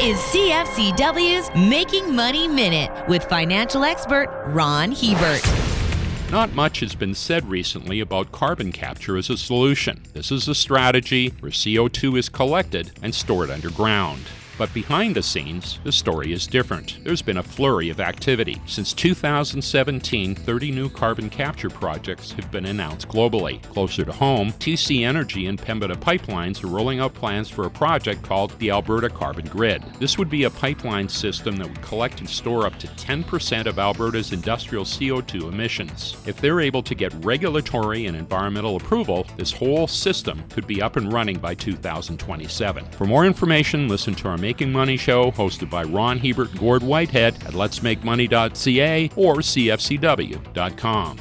is CFCW's Making Money Minute with financial expert Ron Hebert. Not much has been said recently about carbon capture as a solution. This is a strategy where CO2 is collected and stored underground. But behind the scenes, the story is different. There's been a flurry of activity. Since 2017, 30 new carbon capture projects have been announced globally. Closer to home, TC Energy and Pembina Pipelines are rolling out plans for a project called the Alberta Carbon Grid. This would be a pipeline system that would collect and store up to 10% of Alberta's industrial CO2 emissions. If they're able to get regulatory and environmental approval, this whole system could be up and running by 2027. For more information, listen to our Making Money show hosted by Ron Hebert Gord Whitehead at letsmakemoney.ca or cfcw.com.